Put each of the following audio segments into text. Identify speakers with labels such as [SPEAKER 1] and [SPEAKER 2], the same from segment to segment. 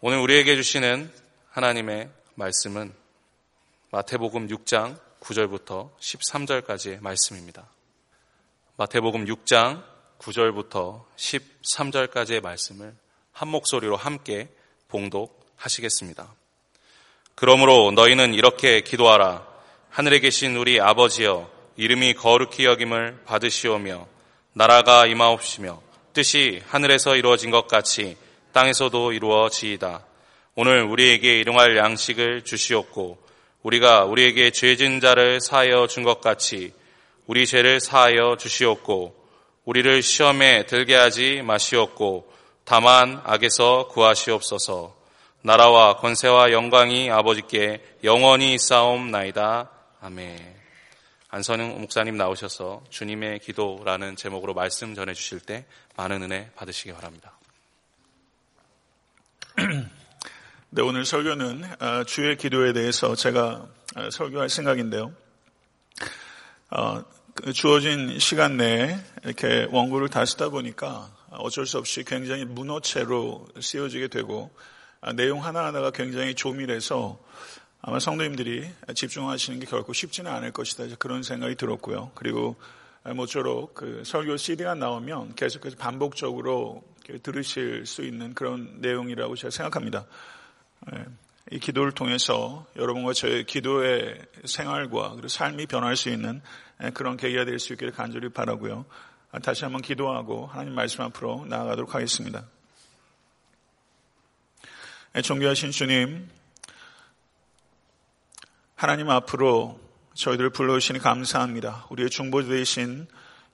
[SPEAKER 1] 오늘 우리에게 주시는 하나님의 말씀은 마태복음 6장 9절부터 13절까지의 말씀입니다. 마태복음 6장 9절부터 13절까지의 말씀을 한 목소리로 함께 봉독하시겠습니다. 그러므로 너희는 이렇게 기도하라. 하늘에 계신 우리 아버지여 이름이 거룩히 여김을 받으시오며 나라가 임하옵시며 뜻이 하늘에서 이루어진 것 같이 땅에서도 이루어지이다. 오늘 우리에게 일용할 양식을 주시옵고 우리가 우리에게 죄진 자를 사하여 준 것 같이 우리 죄를 사하여 주시옵고 우리를 시험에 들게 하지 마시옵고 다만 악에서 구하시옵소서. 나라와 권세와 영광이 아버지께 영원히 싸움나이다. 아멘. 안선영 목사님 나오셔서 주님의 기도라는 제목으로 말씀 전해 주실 때 많은 은혜 받으시기 바랍니다.
[SPEAKER 2] 네, 오늘 설교는 아, 주의 기도에 대해서 제가 아, 설교할 생각인데요. 어, 그 주어진 시간 내에 이렇게 원고를 다 쓰다 보니까 어쩔 수 없이 굉장히 문어체로 쓰여지게 되고 아, 내용 하나하나가 굉장히 조밀해서 아마 성도님들이 집중하시는 게 결코 쉽지는 않을 것이다. 그런 생각이 들었고요. 그리고 모쪼록 그 설교 CD가 나오면 계속해서 반복적으로 들으실 수 있는 그런 내용이라고 제가 생각합니다. 예, 이 기도를 통해서 여러분과 저의 기도의 생활과 그리고 삶이 변할 수 있는 예, 그런 계기가 될 수 있기를 간절히 바라고요. 아, 다시 한번 기도하고 하나님 말씀 앞으로 나아가도록 하겠습니다. 예, 존귀하신 주님, 하나님 앞으로 저희들을 불러주시니 감사합니다. 우리의 중보자 되신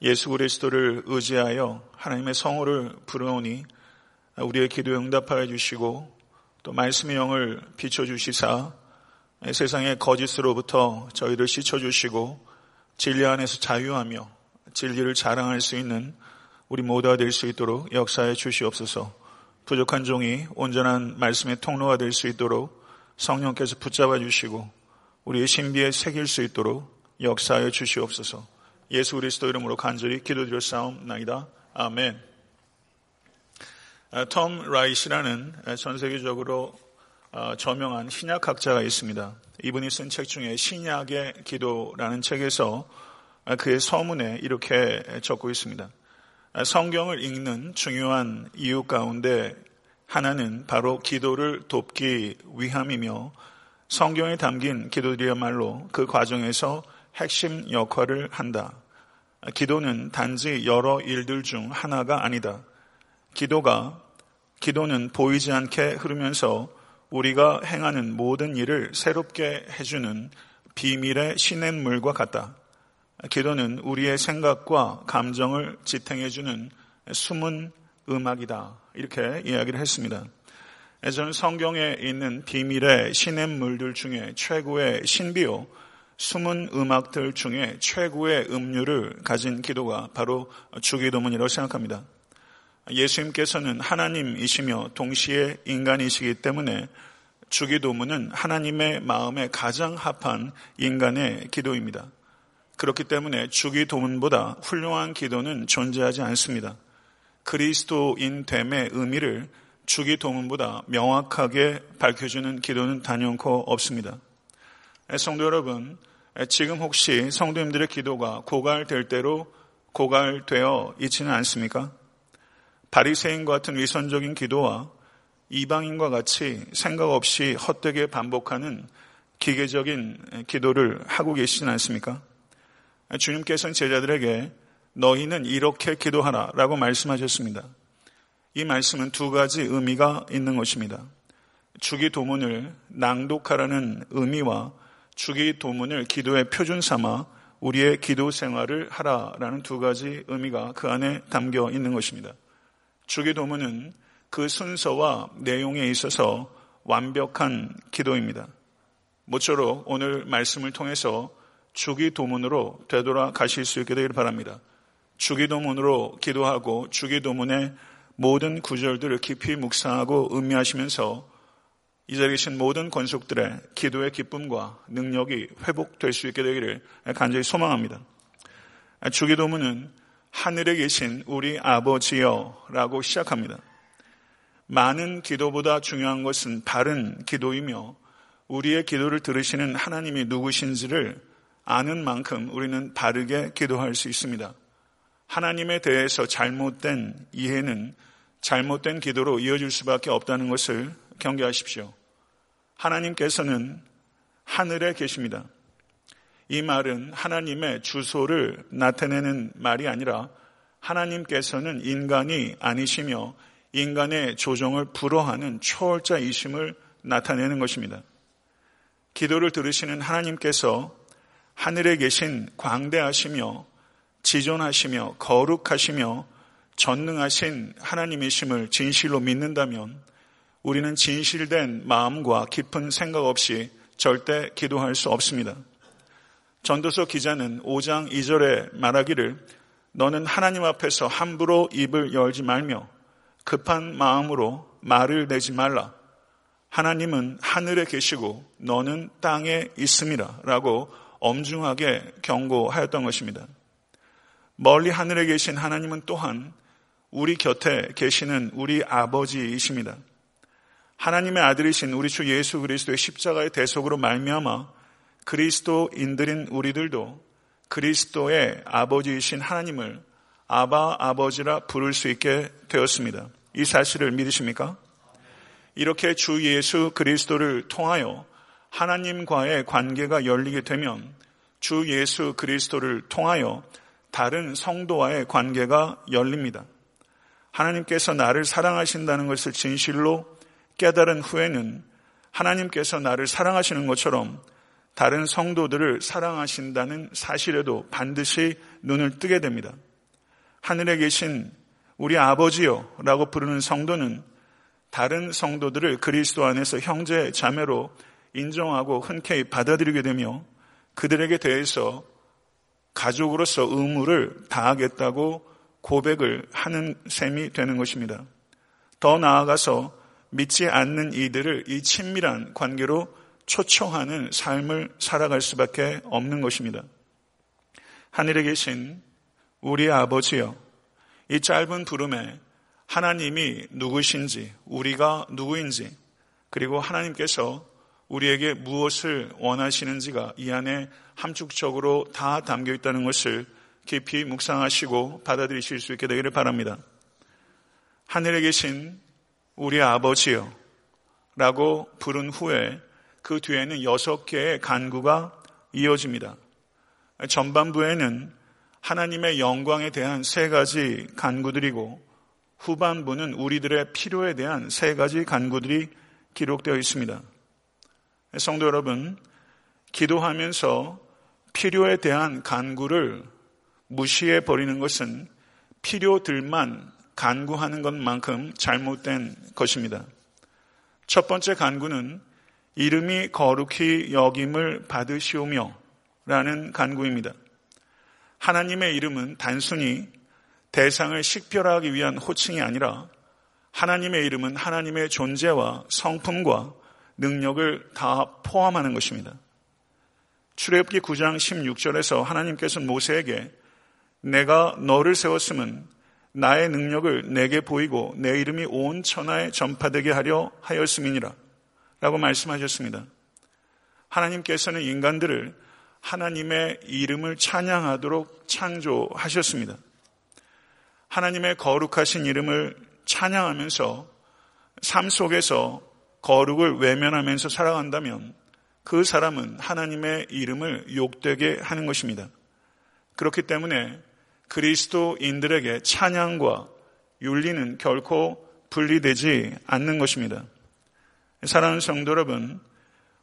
[SPEAKER 2] 예수 그리스도를 의지하여 하나님의 성호를 부르오니 우리의 기도에 응답하여 주시고 또 말씀의 영을 비춰주시사 세상의 거짓으로부터 저희를 씻어주시고 진리 안에서 자유하며 진리를 자랑할 수 있는 우리 모두가 될 수 있도록 역사해 주시옵소서 부족한 종이 온전한 말씀의 통로가 될 수 있도록 성령께서 붙잡아 주시고 우리의 신비에 새길 수 있도록 역사하여 주시옵소서. 예수 그리스도 이름으로 간절히 기도드렸사옵나이다. 아멘. 아, 톰 라이시라는 전 세계적으로 아, 저명한 신약학자가 있습니다. 이분이 쓴 책 중에 신약의 기도라는 책에서 아, 그의 서문에 이렇게 적고 있습니다. 성경을 읽는 중요한 이유 가운데 하나는 바로 기도를 돕기 위함이며 성경에 담긴 기도들이야말로 그 과정에서 핵심 역할을 한다. 기도는 단지 여러 일들 중 하나가 아니다. 기도가, 기도는 보이지 않게 흐르면서 우리가 행하는 모든 일을 새롭게 해주는 비밀의 시냇물과 같다. 기도는 우리의 생각과 감정을 지탱해주는 숨은 음악이다. 이렇게 이야기를 했습니다. 저는 성경에 있는 비밀의 시냇물들 중에 최고의 신비요, 숨은 음악들 중에 최고의 음료를 가진 기도가 바로 주기도문이라고 생각합니다. 예수님께서는 하나님이시며 동시에 인간이시기 때문에 주기도문은 하나님의 마음에 가장 합한 인간의 기도입니다. 그렇기 때문에 주기도문보다 훌륭한 기도는 존재하지 않습니다. 그리스도인 됨의 의미를 주기 도문보다 명확하게 밝혀주는 기도는 단연코 없습니다. 성도 여러분, 지금 혹시 성도님들의 기도가 고갈될 대로 고갈되어 있지는 않습니까? 바리새인과 같은 위선적인 기도와 이방인과 같이 생각 없이 헛되게 반복하는 기계적인 기도를 하고 계시진 않습니까? 주님께서는 제자들에게 너희는 이렇게 기도하라 라고 말씀하셨습니다. 이 말씀은 두 가지 의미가 있는 것입니다. 주기 도문을 낭독하라는 의미와 주기 도문을 기도의 표준 삼아 우리의 기도 생활을 하라라는 두 가지 의미가 그 안에 담겨 있는 것입니다. 주기 도문은 그 순서와 내용에 있어서 완벽한 기도입니다. 모쪼록 오늘 말씀을 통해서 주기 도문으로 되돌아 가실 수 있게 되기를 바랍니다. 주기 도문으로 기도하고 주기 도문의 모든 구절들을 깊이 묵상하고 음미하시면서 이 자리에 계신 모든 권속들의 기도의 기쁨과 능력이 회복될 수 있게 되기를 간절히 소망합니다. 주기도문은 하늘에 계신 우리 아버지여 라고 시작합니다. 많은 기도보다 중요한 것은 바른 기도이며 우리의 기도를 들으시는 하나님이 누구신지를 아는 만큼 우리는 바르게 기도할 수 있습니다. 하나님에 대해서 잘못된 이해는 잘못된 기도로 이어질 수밖에 없다는 것을 경계하십시오. 하나님께서는 하늘에 계십니다. 이 말은 하나님의 주소를 나타내는 말이 아니라 하나님께서는 인간이 아니시며 인간의 조정을 불허하는 초월자이심을 나타내는 것입니다. 기도를 들으시는 하나님께서 하늘에 계신 광대하시며 지존하시며 거룩하시며 전능하신 하나님이심을 진실로 믿는다면 우리는 진실된 마음과 깊은 생각 없이 절대 기도할 수 없습니다. 전도서 기자는 5장 2절에 말하기를 너는 하나님 앞에서 함부로 입을 열지 말며 급한 마음으로 말을 내지 말라. 하나님은 하늘에 계시고 너는 땅에 있음이라 라고 엄중하게 경고하였던 것입니다. 멀리 하늘에 계신 하나님은 또한 우리 곁에 계시는 우리 아버지이십니다. 하나님의 아들이신 우리 주 예수 그리스도의 십자가의 대속으로 말미암아 그리스도인들인 우리들도 그리스도의 아버지이신 하나님을 아바 아버지라 부를 수 있게 되었습니다. 이 사실을 믿으십니까? 이렇게 주 예수 그리스도를 통하여 하나님과의 관계가 열리게 되면 주 예수 그리스도를 통하여 다른 성도와의 관계가 열립니다. 하나님께서 나를 사랑하신다는 것을 진실로 깨달은 후에는 하나님께서 나를 사랑하시는 것처럼 다른 성도들을 사랑하신다는 사실에도 반드시 눈을 뜨게 됩니다. 하늘에 계신 우리 아버지요 라고 부르는 성도는 다른 성도들을 그리스도 안에서 형제 자매로 인정하고 흔쾌히 받아들이게 되며 그들에게 대해서 가족으로서 의무를 다하겠다고 고백을 하는 셈이 되는 것입니다. 더 나아가서 믿지 않는 이들을 이 친밀한 관계로 초청하는 삶을 살아갈 수밖에 없는 것입니다. 하늘에 계신 우리 아버지여, 이 짧은 부름에 하나님이 누구신지, 우리가 누구인지, 그리고 하나님께서 우리에게 무엇을 원하시는지가 이 안에 함축적으로 다 담겨 있다는 것을 깊이 묵상하시고 받아들이실 수 있게 되기를 바랍니다. 하늘에 계신 우리 아버지요 라고 부른 후에 그 뒤에는 여섯 개의 간구가 이어집니다. 전반부에는 하나님의 영광에 대한 세 가지 간구들이고 후반부는 우리들의 필요에 대한 세 가지 간구들이 기록되어 있습니다. 성도 여러분, 기도하면서 필요에 대한 간구를 무시해 버리는 것은 필요들만 간구하는 것만큼 잘못된 것입니다. 첫 번째 간구는 이름이 거룩히 여김을 받으시오며 라는 간구입니다. 하나님의 이름은 단순히 대상을 식별하기 위한 호칭이 아니라 하나님의 이름은 하나님의 존재와 성품과 능력을 다 포함하는 것입니다. 출애굽기 9장 16절에서 하나님께서 모세에게 내가 너를 세웠음은 나의 능력을 내게 보이고 내 이름이 온 천하에 전파되게 하려 하였음이니라 라고 말씀하셨습니다. 하나님께서는 인간들을 하나님의 이름을 찬양하도록 창조하셨습니다. 하나님의 거룩하신 이름을 찬양하면서 삶 속에서 거룩을 외면하면서 살아간다면 그 사람은 하나님의 이름을 욕되게 하는 것입니다. 그렇기 때문에 그리스도인들에게 찬양과 윤리는 결코 분리되지 않는 것입니다. 사랑하는 성도 여러분,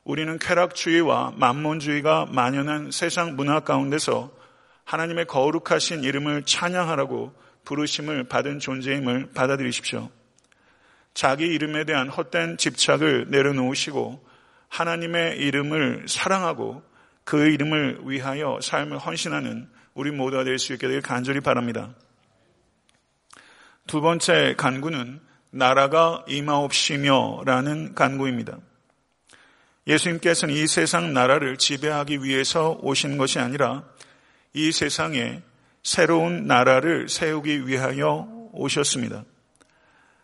[SPEAKER 2] 우리는 쾌락주의와 만몬주의가 만연한 세상 문화 가운데서 하나님의 거룩하신 이름을 찬양하라고 부르심을 받은 존재임을 받아들이십시오. 자기 이름에 대한 헛된 집착을 내려놓으시고 하나님의 이름을 사랑하고 그 이름을 위하여 삶을 헌신하는 우리 모두가 될 수 있게 되길 간절히 바랍니다. 두 번째 간구는 나라가 임하옵시며 라는 간구입니다. 예수님께서는 이 세상 나라를 지배하기 위해서 오신 것이 아니라 이 세상에 새로운 나라를 세우기 위하여 오셨습니다.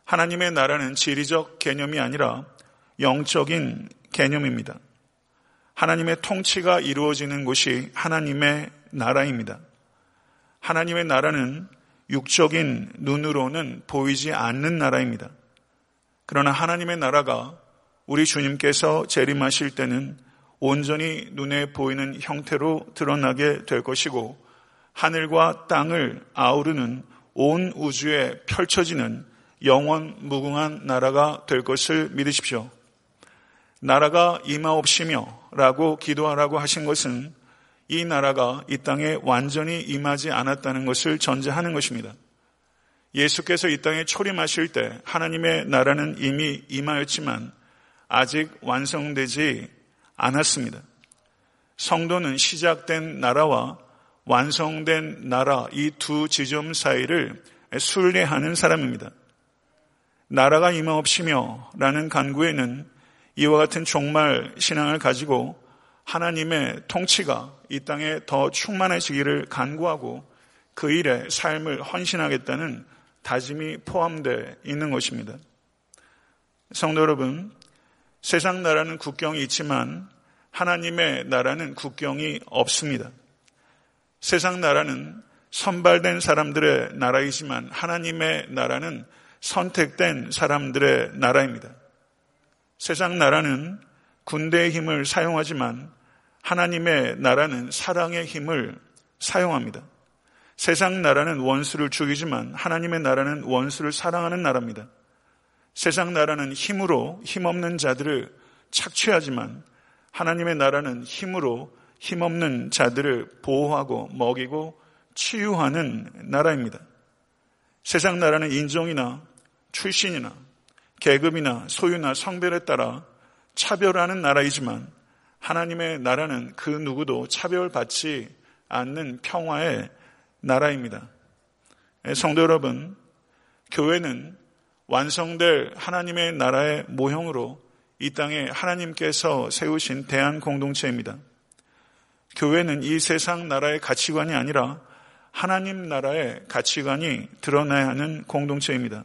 [SPEAKER 2] 하나님의 나라는 지리적 개념이 아니라 영적인 개념입니다. 하나님의 통치가 이루어지는 곳이 하나님의 나라입니다. 하나님의 나라는 육적인 눈으로는 보이지 않는 나라입니다. 그러나 하나님의 나라가 우리 주님께서 재림하실 때는 온전히 눈에 보이는 형태로 드러나게 될 것이고 하늘과 땅을 아우르는 온 우주에 펼쳐지는 영원 무궁한 나라가 될 것을 믿으십시오. 나라가 임하옵시며 라고 기도하라고 하신 것은 이 나라가 이 땅에 완전히 임하지 않았다는 것을 전제하는 것입니다. 예수께서 이 땅에 초림하실 때 하나님의 나라는 이미 임하였지만 아직 완성되지 않았습니다. 성도는 시작된 나라와 완성된 나라 이 두 지점 사이를 순례하는 사람입니다. 나라가 임하옵시며 라는 간구에는 이와 같은 종말 신앙을 가지고 하나님의 통치가 이 땅에 더 충만해지기를 간구하고 그 일에 삶을 헌신하겠다는 다짐이 포함되어 있는 것입니다. 성도 여러분, 세상 나라는 국경이 있지만 하나님의 나라는 국경이 없습니다. 세상 나라는 선발된 사람들의 나라이지만 하나님의 나라는 선택된 사람들의 나라입니다. 세상 나라는 군대의 힘을 사용하지만 하나님의 나라는 사랑의 힘을 사용합니다. 세상 나라는 원수를 죽이지만 하나님의 나라는 원수를 사랑하는 나라입니다. 세상 나라는 힘으로 힘없는 자들을 착취하지만 하나님의 나라는 힘으로 힘없는 자들을 보호하고 먹이고 치유하는 나라입니다. 세상 나라는 인종이나 출신이나 계급이나 소유나 성별에 따라 차별하는 나라이지만 하나님의 나라는 그 누구도 차별받지 않는 평화의 나라입니다. 예, 성도 여러분, 교회는 완성될 하나님의 나라의 모형으로 이 땅에 하나님께서 세우신 대한 공동체입니다. 교회는 이 세상 나라의 가치관이 아니라 하나님 나라의 가치관이 드러나야 하는 공동체입니다.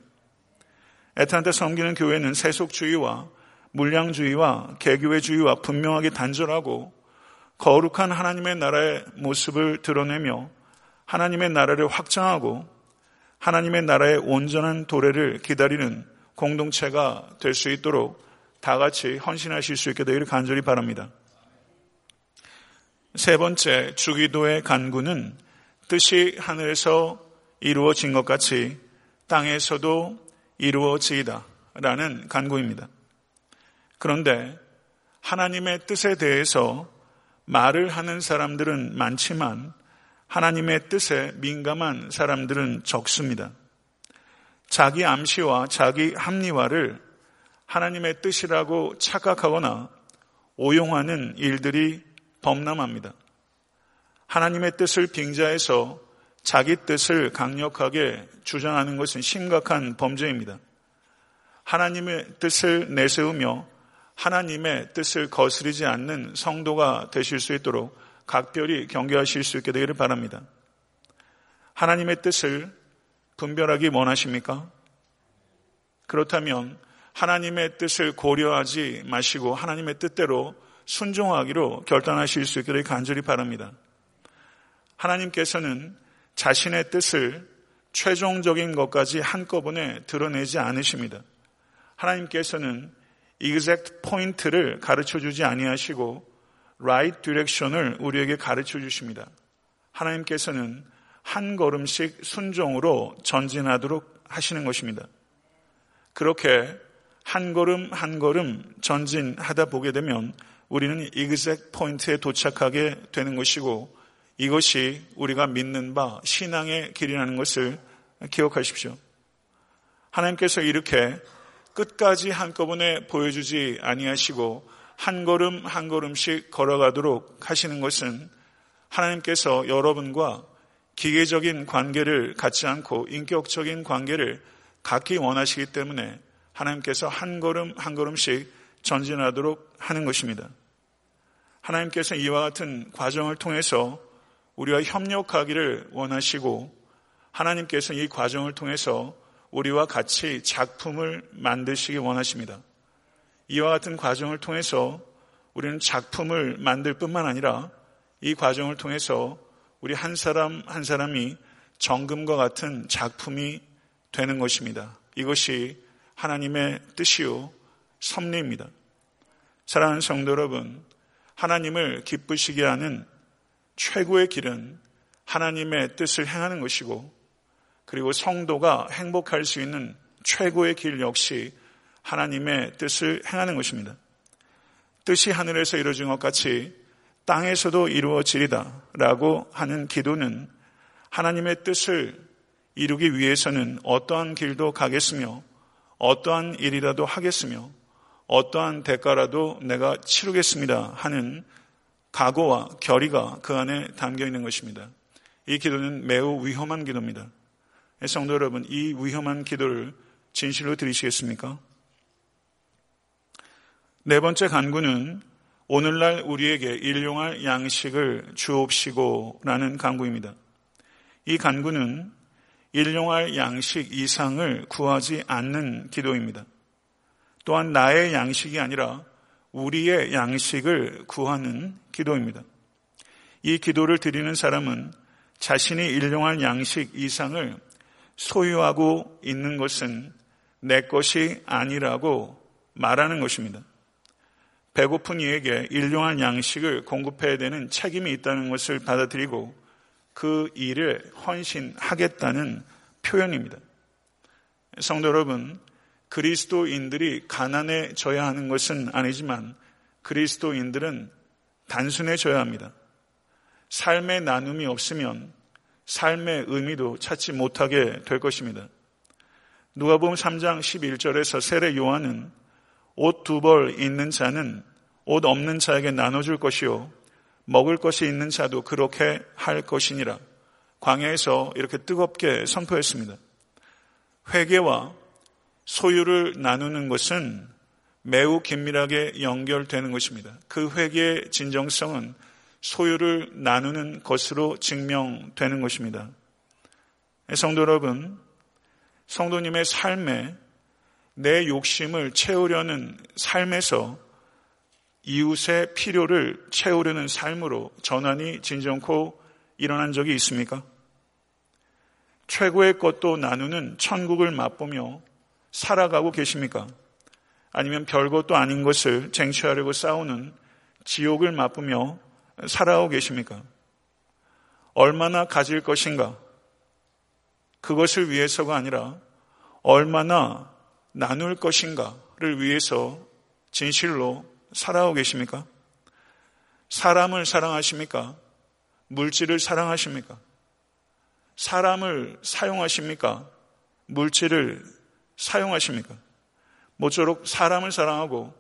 [SPEAKER 2] 애타한테 섬기는 교회는 세속주의와 물량주의와 개교회주의와 분명하게 단절하고 거룩한 하나님의 나라의 모습을 드러내며 하나님의 나라를 확장하고 하나님의 나라의 온전한 도래를 기다리는 공동체가 될 수 있도록 다 같이 헌신하실 수 있게 되기를 간절히 바랍니다. 세 번째, 주기도의 간구는 뜻이 하늘에서 이루어진 것 같이 땅에서도 이루어지이다 라는 간구입니다. 그런데 하나님의 뜻에 대해서 말을 하는 사람들은 많지만 하나님의 뜻에 민감한 사람들은 적습니다. 자기 암시와 자기 합리화를 하나님의 뜻이라고 착각하거나 오용하는 일들이 범람합니다. 하나님의 뜻을 빙자해서 자기 뜻을 강력하게 주장하는 것은 심각한 범죄입니다. 하나님의 뜻을 내세우며 하나님의 뜻을 거스르지 않는 성도가 되실 수 있도록 각별히 경계하실 수 있게 되기를 바랍니다. 하나님의 뜻을 분별하기 원하십니까? 그렇다면 하나님의 뜻을 고려하지 마시고 하나님의 뜻대로 순종하기로 결단하실 수 있기를 간절히 바랍니다. 하나님께서는 자신의 뜻을 최종적인 것까지 한꺼번에 드러내지 않으십니다. 하나님께서는 exact 포인트를 가르쳐 주지 아니하시고 right direction을 우리에게 가르쳐 주십니다. 하나님께서는 한 걸음씩 순종으로 전진하도록 하시는 것입니다. 그렇게 한 걸음 한 걸음 전진하다 보게 되면 우리는 exact 포인트에 도착하게 되는 것이고 이것이 우리가 믿는 바 신앙의 길이라는 것을 기억하십시오. 하나님께서 이렇게 끝까지 한꺼번에 보여주지 아니하시고 한 걸음 한 걸음씩 걸어가도록 하시는 것은 하나님께서 여러분과 기계적인 관계를 갖지 않고 인격적인 관계를 갖기 원하시기 때문에 하나님께서 한 걸음 한 걸음씩 전진하도록 하는 것입니다. 하나님께서 이와 같은 과정을 통해서 우리와 협력하기를 원하시고 하나님께서 이 과정을 통해서 우리와 같이 작품을 만드시기 원하십니다. 이와 같은 과정을 통해서 우리는 작품을 만들 뿐만 아니라 이 과정을 통해서 우리 한 사람 한 사람이 정금과 같은 작품이 되는 것입니다. 이것이 하나님의 뜻이요 섭리입니다. 사랑하는 성도 여러분, 하나님을 기쁘시게 하는 최고의 길은 하나님의 뜻을 행하는 것이고 그리고 성도가 행복할 수 있는 최고의 길 역시 하나님의 뜻을 행하는 것입니다. 뜻이 하늘에서 이루어진 것 같이 땅에서도 이루어지리다 라고 하는 기도는 하나님의 뜻을 이루기 위해서는 어떠한 길도 가겠으며 어떠한 일이라도 하겠으며 어떠한 대가라도 내가 치르겠습니다 하는 각오와 결의가 그 안에 담겨 있는 것입니다. 이 기도는 매우 위험한 기도입니다. 성도 여러분, 이 위험한 기도를 진실로 드리시겠습니까? 네 번째 간구는 오늘날 우리에게 일용할 양식을 주옵시고라는 간구입니다. 이 간구는 일용할 양식 이상을 구하지 않는 기도입니다. 또한 나의 양식이 아니라 우리의 양식을 구하는 기도입니다. 이 기도를 드리는 사람은 자신이 일용할 양식 이상을 소유하고 있는 것은 내 것이 아니라고 말하는 것입니다. 배고픈 이에게 일용할 양식을 공급해야 되는 책임이 있다는 것을 받아들이고 그 일에 헌신하겠다는 표현입니다. 성도 여러분, 그리스도인들이 가난해져야 하는 것은 아니지만 그리스도인들은 단순해져야 합니다. 삶의 나눔이 없으면 삶의 의미도 찾지 못하게 될 것입니다. 누가복음 3장 11절에서 세례 요한은 옷 두 벌 있는 자는 옷 없는 자에게 나눠줄 것이요 먹을 것이 있는 자도 그렇게 할 것이니라. 광야에서 이렇게 뜨겁게 선포했습니다. 회개와 소유를 나누는 것은 매우 긴밀하게 연결되는 것입니다. 그 회개의 진정성은 소유를 나누는 것으로 증명되는 것입니다. 성도 여러분, 성도님의 삶에 내 욕심을 채우려는 삶에서 이웃의 필요를 채우려는 삶으로 전환이 진정코 일어난 적이 있습니까? 최고의 것도 나누는 천국을 맛보며 살아가고 계십니까? 아니면 별것도 아닌 것을 쟁취하려고 싸우는 지옥을 맛보며 살아가고 계십니까? 얼마나 가질 것인가? 그것을 위해서가 아니라 얼마나 나눌 것인가를 위해서 진실로 살아가고 계십니까? 사람을 사랑하십니까? 물질을 사랑하십니까? 사람을 사용하십니까? 물질을 사용하십니까? 모쪼록 사람을 사랑하고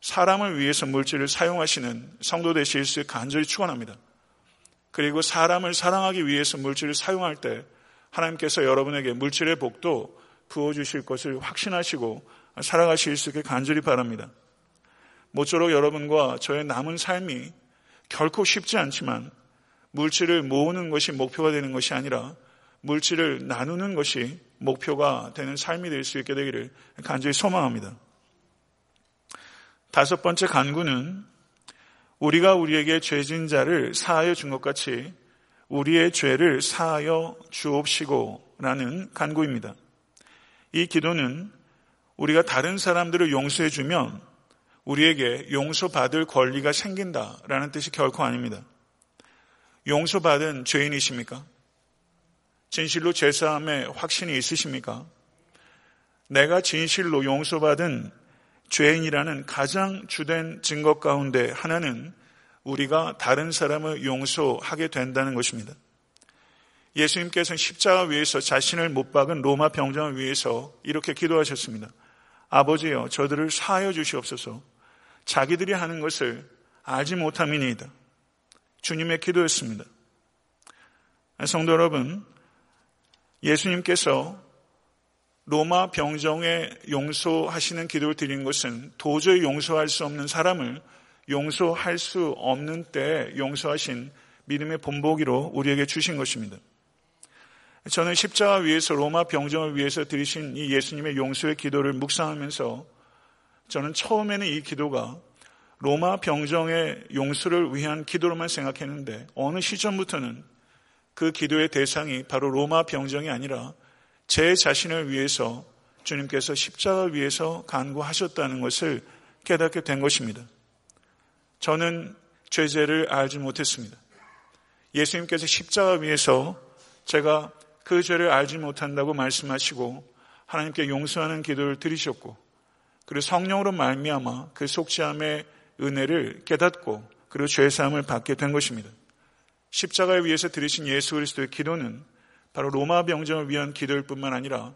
[SPEAKER 2] 사람을 위해서 물질을 사용하시는 성도 되실 수 간절히 축원합니다. 그리고 사람을 사랑하기 위해서 물질을 사용할 때 하나님께서 여러분에게 물질의 복도 부어주실 것을 확신하시고 살아가실 수 있게 간절히 바랍니다. 모쪼록 여러분과 저의 남은 삶이 결코 쉽지 않지만 물질을 모으는 것이 목표가 되는 것이 아니라 물질을 나누는 것이 목표가 되는 삶이 될 수 있게 되기를 간절히 소망합니다. 다섯 번째 간구는 우리가 우리에게 죄진 자를 사하여 준 것 같이 우리의 죄를 사하여 주옵시고 라는 간구입니다. 이 기도는 우리가 다른 사람들을 용서해 주면 우리에게 용서받을 권리가 생긴다라는 뜻이 결코 아닙니다. 용서받은 죄인이십니까? 진실로 죄사함에 확신이 있으십니까? 내가 진실로 용서받은 죄인이라는 가장 주된 증거 가운데 하나는 우리가 다른 사람을 용서하게 된다는 것입니다. 예수님께서는 십자가 위에서 자신을 못 박은 로마 병정을 위해서 이렇게 기도하셨습니다. 아버지여 저들을 사하여 주시옵소서 자기들이 하는 것을 알지 못함이니이다. 주님의 기도였습니다. 성도 여러분, 예수님께서 로마 병정에 용서하시는 기도를 드린 것은 도저히 용서할 수 없는 사람을 용서할 수 없는 때에 용서하신 믿음의 본보기로 우리에게 주신 것입니다. 저는 십자가 위에서 로마 병정을 위해서 드리신 이 예수님의 용서의 기도를 묵상하면서 저는 처음에는 이 기도가 로마 병정의 용서를 위한 기도로만 생각했는데 어느 시점부터는 그 기도의 대상이 바로 로마 병정이 아니라 제 자신을 위해서 주님께서 십자가 위에서 간구하셨다는 것을 깨닫게 된 것입니다. 저는 죄죄를 알지 못했습니다. 예수님께서 십자가 위에서 제가 그 죄를 알지 못한다고 말씀하시고 하나님께 용서하는 기도를 드리셨고 그리고 성령으로 말미암아 그 속죄함의 은혜를 깨닫고 그리고 죄 사함을 받게 된 것입니다. 십자가에 위해서 드리신 예수 그리스도의 기도는 바로 로마 병정을 위한 기도일 뿐만 아니라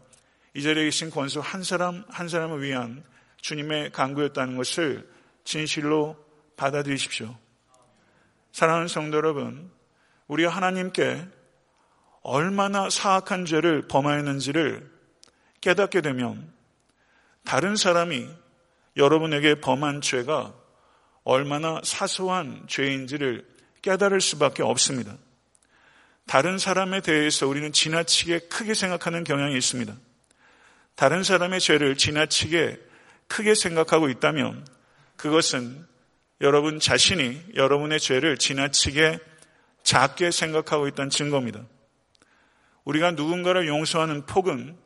[SPEAKER 2] 이 자리에 계신 권수 한 사람 한 사람을 위한 주님의 강구였다는 것을 진실로 받아들이십시오. 사랑하는 성도 여러분, 우리가 하나님께 얼마나 사악한 죄를 범하였는지를 깨닫게 되면 다른 사람이 여러분에게 범한 죄가 얼마나 사소한 죄인지를 깨달을 수밖에 없습니다. 다른 사람에 대해서 우리는 지나치게 크게 생각하는 경향이 있습니다. 다른 사람의 죄를 지나치게 크게 생각하고 있다면 그것은 여러분 자신이 여러분의 죄를 지나치게 작게 생각하고 있다는 증거입니다. 우리가 누군가를 용서하는 폭은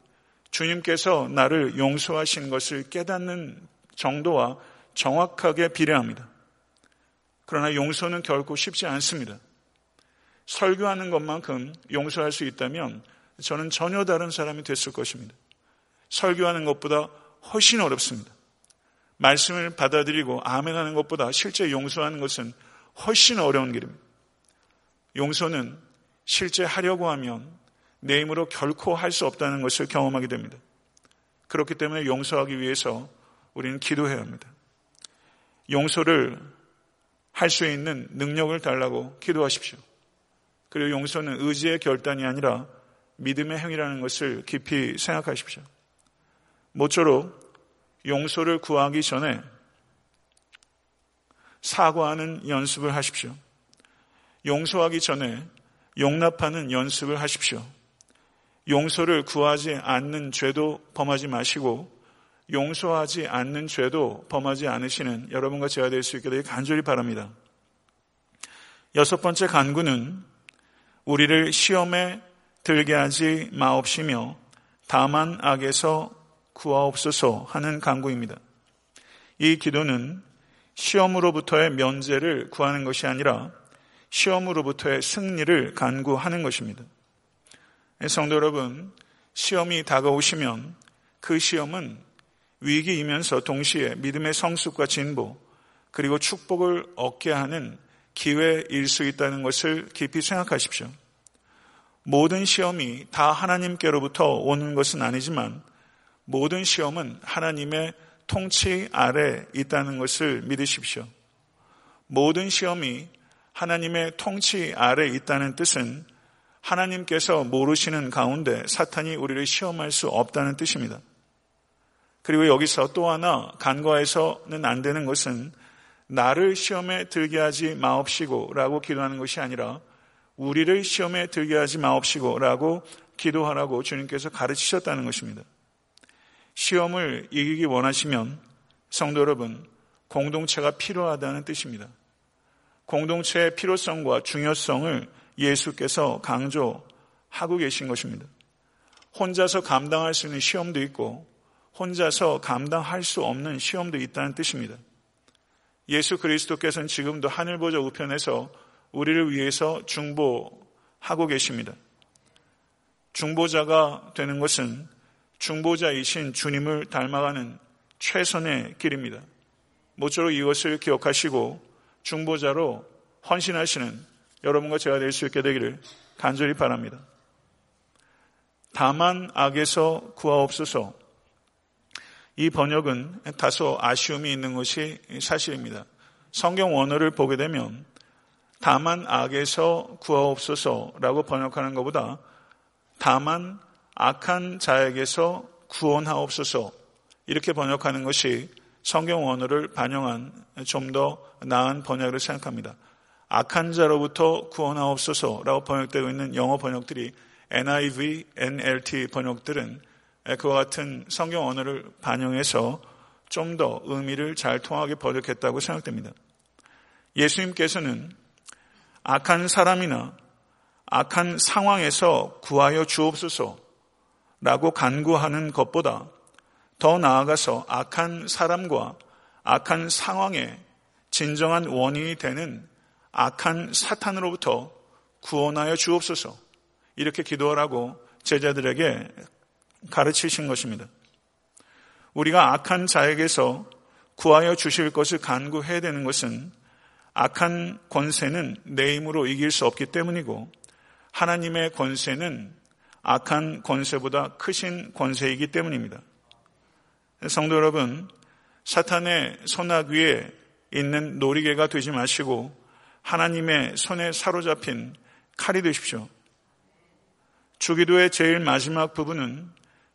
[SPEAKER 2] 주님께서 나를 용서하신 것을 깨닫는 정도와 정확하게 비례합니다. 그러나 용서는 결코 쉽지 않습니다. 설교하는 것만큼 용서할 수 있다면 저는 전혀 다른 사람이 됐을 것입니다. 설교하는 것보다 훨씬 어렵습니다. 말씀을 받아들이고 아멘하는 것보다 실제 용서하는 것은 훨씬 어려운 길입니다. 용서는 실제 하려고 하면 내 힘으로 결코 할 수 없다는 것을 경험하게 됩니다. 그렇기 때문에 용서하기 위해서 우리는 기도해야 합니다. 용서를 할 수 있는 능력을 달라고 기도하십시오. 그리고 용서는 의지의 결단이 아니라 믿음의 행위라는 것을 깊이 생각하십시오. 모쪼록 용서를 구하기 전에 사과하는 연습을 하십시오. 용서하기 전에 용납하는 연습을 하십시오. 용서를 구하지 않는 죄도 범하지 마시고 용서하지 않는 죄도 범하지 않으시는 여러분과 제가 될 수 있게 되길 간절히 바랍니다. 여섯 번째 간구는 우리를 시험에 들게 하지 마옵시며 다만 악에서 구하옵소서 하는 간구입니다. 이 기도는 시험으로부터의 면제를 구하는 것이 아니라 시험으로부터의 승리를 간구하는 것입니다. 성도 여러분, 시험이 다가오시면 그 시험은 위기이면서 동시에 믿음의 성숙과 진보 그리고 축복을 얻게 하는 기회일 수 있다는 것을 깊이 생각하십시오. 모든 시험이 다 하나님께로부터 오는 것은 아니지만 모든 시험은 하나님의 통치 아래 있다는 것을 믿으십시오. 모든 시험이 하나님의 통치 아래 있다는 뜻은 하나님께서 모르시는 가운데 사탄이 우리를 시험할 수 없다는 뜻입니다. 그리고 여기서 또 하나 간과해서는 안 되는 것은 나를 시험에 들게 하지 마옵시고 라고 기도하는 것이 아니라 우리를 시험에 들게 하지 마옵시고 라고 기도하라고 주님께서 가르치셨다는 것입니다. 시험을 이기기 원하시면 성도 여러분, 공동체가 필요하다는 뜻입니다. 공동체의 필요성과 중요성을 예수께서 강조하고 계신 것입니다. 혼자서 감당할 수 있는 시험도 있고 혼자서 감당할 수 없는 시험도 있다는 뜻입니다. 예수 그리스도께서는 지금도 하늘 보좌 우편에서 우리를 위해서 중보하고 계십니다. 중보자가 되는 것은 중보자이신 주님을 닮아가는 최선의 길입니다. 모쪼록 이것을 기억하시고 중보자로 헌신하시는 여러분과 제가 될 수 있게 되기를 간절히 바랍니다. 다만 악에서 구하옵소서. 이 번역은 다소 아쉬움이 있는 것이 사실입니다. 성경 원어를 보게 되면 다만 악에서 구하옵소서라고 번역하는 것보다 다만 악한 자에게서 구원하옵소서 이렇게 번역하는 것이 성경 원어를 반영한 좀 더 나은 번역을 생각합니다. 악한 자로부터 구원하옵소서라고 번역되고 있는 영어 번역들이 NIV, NLT 번역들은 그와 같은 성경 언어를 반영해서 좀 더 의미를 잘 통하게 번역했다고 생각됩니다. 예수님께서는 악한 사람이나 악한 상황에서 구하여 주옵소서 라고 간구하는 것보다 더 나아가서 악한 사람과 악한 상황에 진정한 원인이 되는 악한 사탄으로부터 구원하여 주옵소서 이렇게 기도하라고 제자들에게 가르치신 것입니다. 우리가 악한 자에게서 구하여 주실 것을 간구해야 되는 것은 악한 권세는 내 힘으로 이길 수 없기 때문이고 하나님의 권세는 악한 권세보다 크신 권세이기 때문입니다. 성도 여러분, 사탄의 손악 위에 있는 놀이개가 되지 마시고 하나님의 손에 사로잡힌 칼이 되십시오. 주기도의 제일 마지막 부분은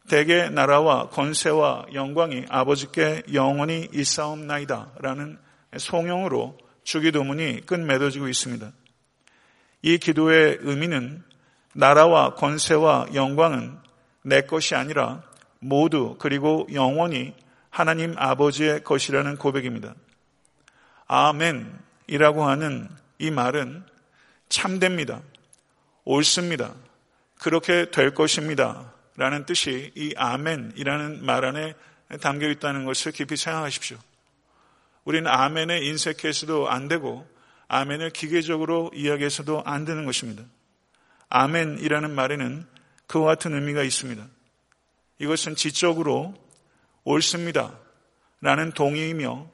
[SPEAKER 2] 대개 나라와 권세와 영광이 아버지께 영원히 있사옵나이다 라는 송영으로 주기도문이 끝맺어지고 있습니다. 이 기도의 의미는 나라와 권세와 영광은 내 것이 아니라 모두 그리고 영원히 하나님 아버지의 것이라는 고백입니다. 아멘이라고 하는 이 말은 참됩니다. 옳습니다. 그렇게 될 것입니다. 라는 뜻이 이 아멘이라는 말 안에 담겨 있다는 것을 깊이 생각하십시오. 우리는 아멘에 인색해서도 안 되고 아멘을 기계적으로 이야기해서도 안 되는 것입니다. 아멘이라는 말에는 그와 같은 의미가 있습니다. 이것은 지적으로 옳습니다. 라는 동의이며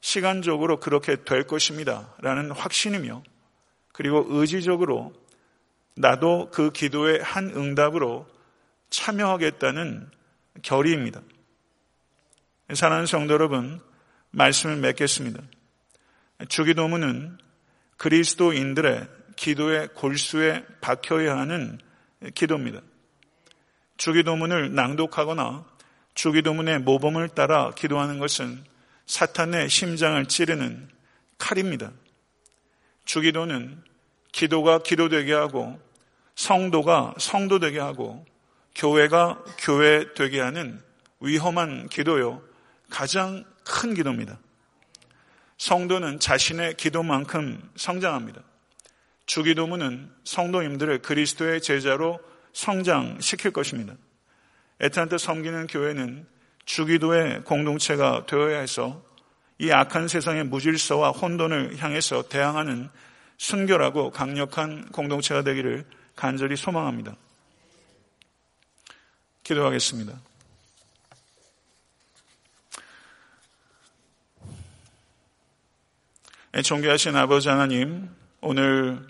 [SPEAKER 2] 시간적으로 그렇게 될 것입니다. 라는 확신이며 그리고 의지적으로 나도 그 기도의 한 응답으로 참여하겠다는 결의입니다. 사랑하는 성도 여러분, 말씀을 맺겠습니다. 주기도문은 그리스도인들의 기도의 골수에 박혀야 하는 기도입니다. 주기도문을 낭독하거나 주기도문의 모범을 따라 기도하는 것은 사탄의 심장을 찌르는 칼입니다. 주기도는 기도가 기도되게 하고 성도가 성도되게 하고 교회가 교회 되게 하는 위험한 기도요. 가장 큰 기도입니다. 성도는 자신의 기도만큼 성장합니다. 주기도문은 성도님들을 그리스도의 제자로 성장시킬 것입니다. 애타한테 섬기는 교회는 주기도의 공동체가 되어야 해서 이 악한 세상의 무질서와 혼돈을 향해서 대항하는 순결하고 강력한 공동체가 되기를 간절히 소망합니다. 기도하겠습니다. 존귀하신 아버지 하나님, 오늘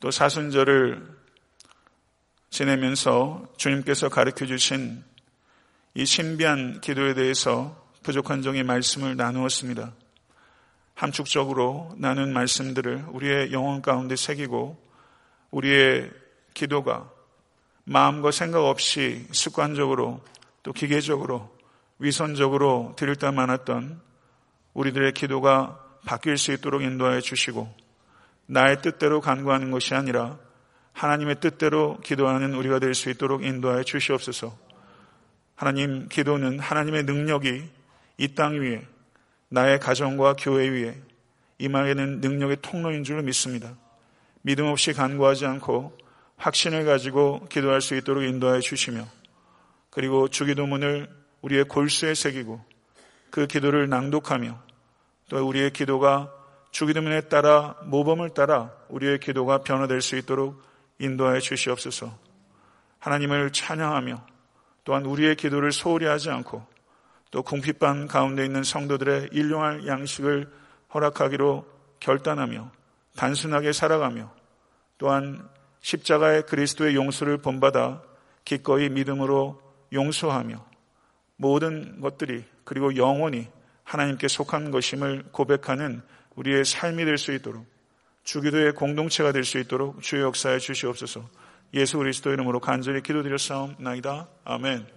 [SPEAKER 2] 또 사순절을 지내면서 주님께서 가르쳐 주신 이 신비한 기도에 대해서 부족한 종의 말씀을 나누었습니다. 함축적으로 나눈 말씀들을 우리의 영혼 가운데 새기고 우리의 기도가 마음과 생각 없이 습관적으로 또 기계적으로 위선적으로 드릴 때 많았던 우리들의 기도가 바뀔 수 있도록 인도하여 주시고 나의 뜻대로 간구하는 것이 아니라 하나님의 뜻대로 기도하는 우리가 될 수 있도록 인도하여 주시옵소서. 하나님, 기도는 하나님의 능력이 이 땅 위에 나의 가정과 교회 위에 임하게는 능력의 통로인 줄 믿습니다. 믿음 없이 간구하지 않고 확신을 가지고 기도할 수 있도록 인도하여 주시며 그리고 주기도문을 우리의 골수에 새기고 그 기도를 낭독하며 또 우리의 기도가 주기도문에 따라 모범을 따라 우리의 기도가 변화될 수 있도록 인도하여 주시옵소서. 하나님을 찬양하며 또한 우리의 기도를 소홀히 하지 않고 또 궁핍반 가운데 있는 성도들의 일용할 양식을 허락하기로 결단하며 단순하게 살아가며 또한 십자가의 그리스도의 용서를 본받아 기꺼이 믿음으로 용서하며 모든 것들이 그리고 영원히 하나님께 속한 것임을 고백하는 우리의 삶이 될 수 있도록 주기도의 공동체가 될 수 있도록 주의 역사에 주시옵소서. 예수 그리스도 이름으로 간절히 기도드렸사옵나이다. 아멘.